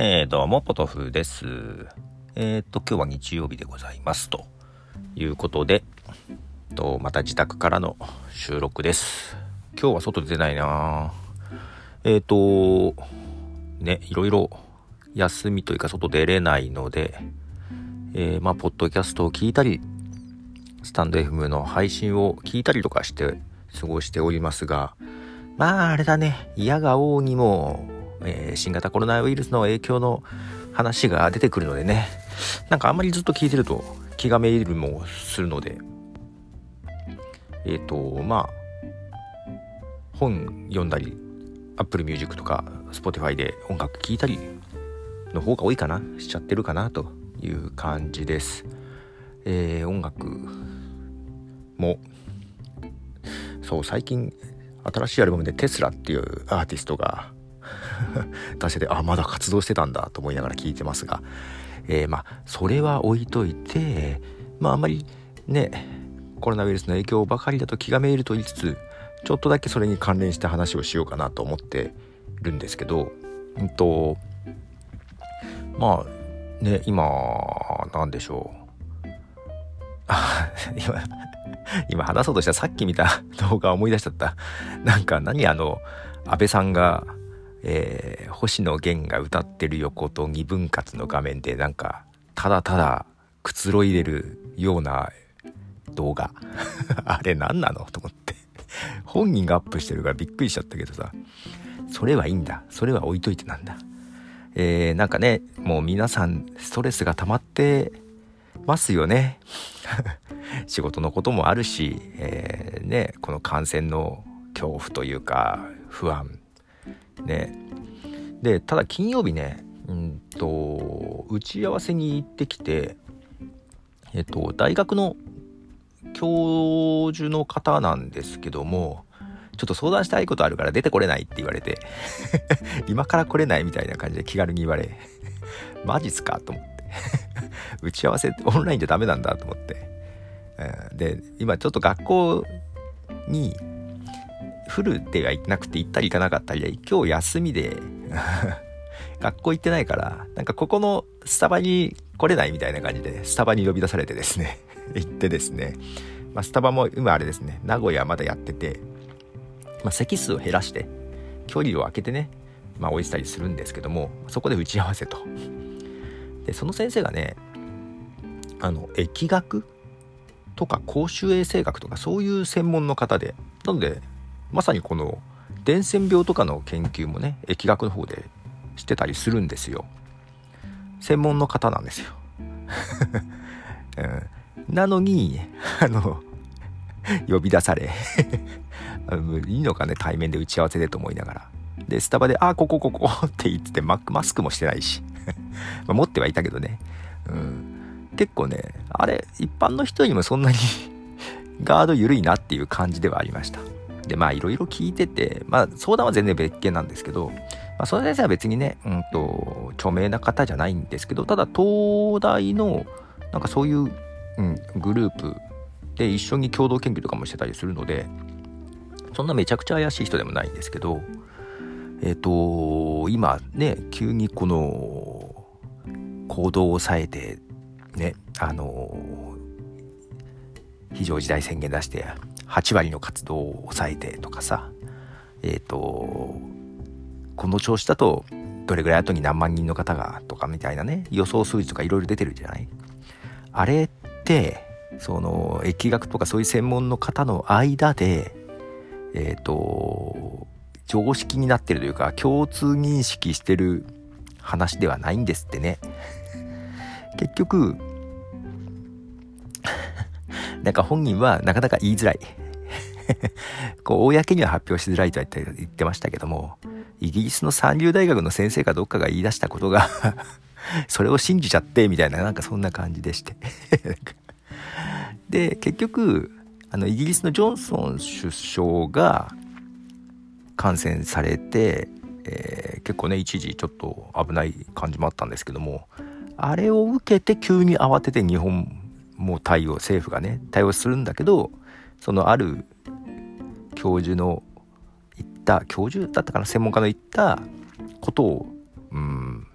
えー、どうも、ポトフです。えっ、と、今日は日曜日でございます。ということで、とまた自宅からの収録です。今日は外出てないなえっ、と、ね、いろいろ休みというか外出れないので、えー、まあ、ポッドキャストを聞いたり、スタンド FM の配信を聞いたりとかして過ごしておりますが、まあ、あれだね、嫌が王にも、えー、新型コロナウイルスの影響の話が出てくるのでね、なんかあんまりずっと聞いてると気がめいるもするので、えっ、ー、と、まあ、本読んだり、Apple Music とか Spotify で音楽聴いたりの方が多いかな。しちゃってるかなという感じです。えー、音楽も、そう、最近新しいアルバムでテスラっていうアーティストが出してて、あ、まだ活動してたんだと思いながら聞いてますが、えー、まあ、それは置いといて、まあ、あんまりね、コロナウイルスの影響ばかりだと気がめいると言いつつ、ちょっとだけそれに関連した話をしようかなと思ってるんですけど、うんと、まあ、ね、今、なんでしょう。今、今話そうとしたさっき見た動画思い出しちゃった。なんか何あの、安倍さんがえー、星野源が歌ってる横と二分割の画面でなんかただただくつろいでるような動画。あれ何なのと思って。本人がアップしてるからびっくりしちゃったけどさ。それはいいんだ。それは置いといてなんだ。えー、なんかねもう皆さんストレスが溜まってますよね。仕事のこともあるし、えー、ねこの感染の恐怖というか不安。ね。でただ金曜日ねうんと打ち合わせに行ってきてえっと大学の教授の方なんですけどもちょっと相談したいことあるから出てこれないって言われて 今から来れないみたいな感じで気軽に言われ マジっすかと思って。打ち合わせってオンラインじゃダメなんだと思って、で今ちょっと学校にフルでは行ってなくて行ったり行かなかったりで、今日休みで 学校行ってないから、なんかここのスタバに来れないみたいな感じで、スタバに呼び出されてですね 行ってですね、まあ、スタバも今あれですね、名古屋まだやってて、まあ、席数を減らして、距離を空けてね、まあ、置いてたりするんですけども、そこで打ち合わせと。で、その先生がね、あの、疫学とか公衆衛生学とかそういう専門の方で、なので、まさにこの伝染病とかの研究もね疫学の方でしてたりするんですよ。専門の方なんですよ、うん、なのにあの呼び出され いいのかね対面で打ち合わせでと思いながら。でスタバで「あここここ」って言っててマスクもしてないし。ま持ってはいたけどね、うん、結構ねあれ一般の人にもそんなにガード緩いなっていう感じではありました。で、まあいろいろ聞いてて、まあ相談は全然別件なんですけど、まあその先生は別にね、うんと、著名な方じゃないんですけど、ただ東大の、なんかそういう、うん、グループで一緒に共同研究とかもしてたりするので、そんなめちゃくちゃ怪しい人でもないんですけど、えっ、ー、と、今ね、急にこの、行動を抑えて、ね、あの、非常事態宣言出して8割の活動を抑えてとかさえっ、ー、とこの調子だとどれぐらい後に何万人の方がとかみたいなね予想数字とかいろいろ出てるじゃない？あれってその疫学とかそういう専門の方の間でえっ、ー、と常識になってるというか共通認識してる話ではないんですってね。結局なんか本人はなかなか言いづらい。こう、公には発表しづらいとは言ってましたけども、イギリスの三流大学の先生かどっかが言い出したことが それを信じちゃって、みたいな、なんかそんな感じでして で、結局、あの、イギリスのジョンソン首相が感染されて、えー、結構ね、一時ちょっと危ない感じもあったんですけども、あれを受けて急に慌てて日本もう対応政府がね対応するんだけどそのある教授の言った教授だったかな専門家の言ったことをうん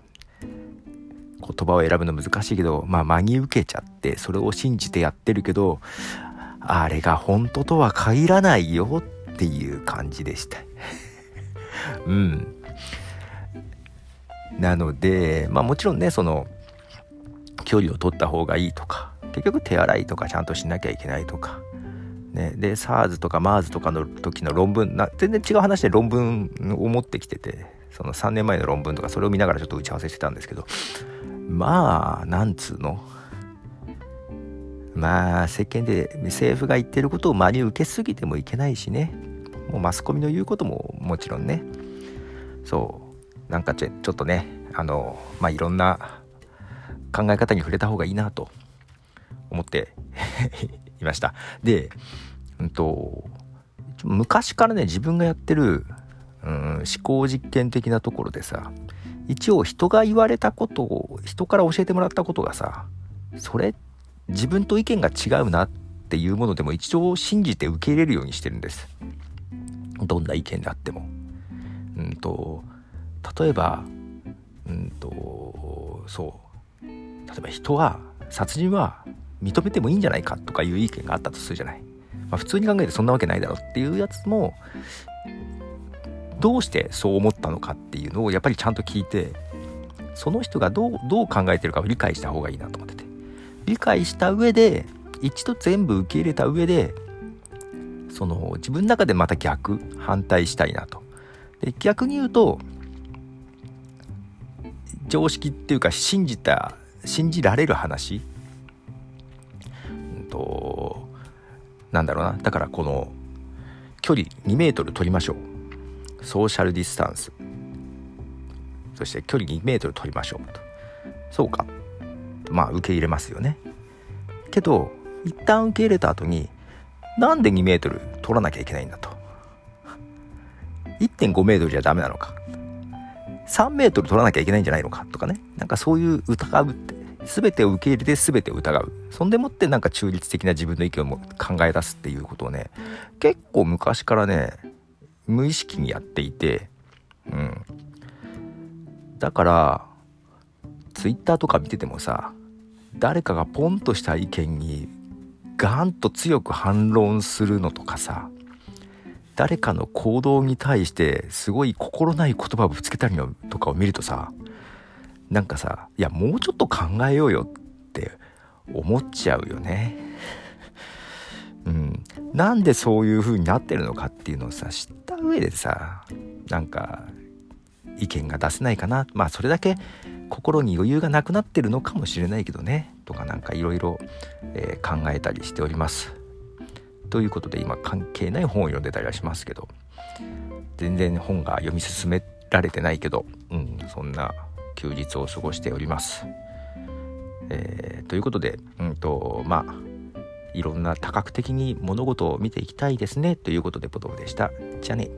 言葉を選ぶの難しいけどまあ真に受けちゃってそれを信じてやってるけどあれが本当とは限らないよっていう感じでした。うん。なのでまあもちろんねその距離を取った方がいいとか結局手洗いとかちゃんとしなきゃいけないとか。ね、で SARS とか MARS とかの時の論文な全然違う話で論文を持ってきててその3年前の論文とかそれを見ながらちょっと打ち合わせしてたんですけどまあなんつうの？まあ世間で政府が言ってることを真に受けすぎてもいけないしね。もうマスコミの言うことももちろんね。そう。なんかちょちょっとねあのまあいろんな考え方に触れた方がいいなと。思って いました。で、うんと、昔からね自分がやってる、うん、思考実験的なところでさ一応人が言われたことを人から教えてもらったことがさそれ自分と意見が違うなっていうものでも一応信じて受け入れるようにしてるんです。どんな意見であっても。うんと例えばうんとそう。例えば人は殺人は認めてもいいんじゃないかとかいう意見があったとするじゃない、まあ、普通に考えてそんなわけないだろうっていうやつもどうしてそう思ったのかっていうのをやっぱりちゃんと聞いてその人がどうどう考えてるかを理解した方がいいなと思ってて。理解した上で一度全部受け入れた上でその自分の中でまた逆反対したいなと。で逆に言うと常識っていうか信じた信じられる話、と、なんだろうな。だからこの距離2メートル取りましょう。ソーシャルディスタンス。そして距離2メートル取りましょう。と。そうか。まあ受け入れますよね。けど一旦受け入れた後になんで2メートル取らなきゃいけないんだと。1.5メートルじゃダメなのか。3メートル取らなきゃいけないんじゃないのか。とかね。なんかそういう疑うって。全てを受け入れて全てを疑うそんでもってなんか中立的な自分の意見を考え出すっていうことをね結構昔からね無意識にやっていて、うん。だから、ツイッターとか見ててもさ、誰かがポンとした意見にガンと強く反論するのとかさ、誰かの行動に対してすごい心ない言葉をぶつけたりのとかを見るとさ、なんかさ、いや、もうちょっと考えようよって思っちゃうよね。うん。なんでそういう風になってるのかっていうのをさ、知った上でさ、なんか、意見が出せないかな。まあ、それだけ心に余裕がなくなってるのかもしれないけどね。とかなんかいろいろ考えたりしております。ということで今関係ない本を読んでたりはしますけど、全然本が読み進められてないけど、うん、そんな休日を過ごしております。えー、ということで、うんと、まあ、いろんな多角的に物事を見ていきたいですねということでポトフでした。じゃあね。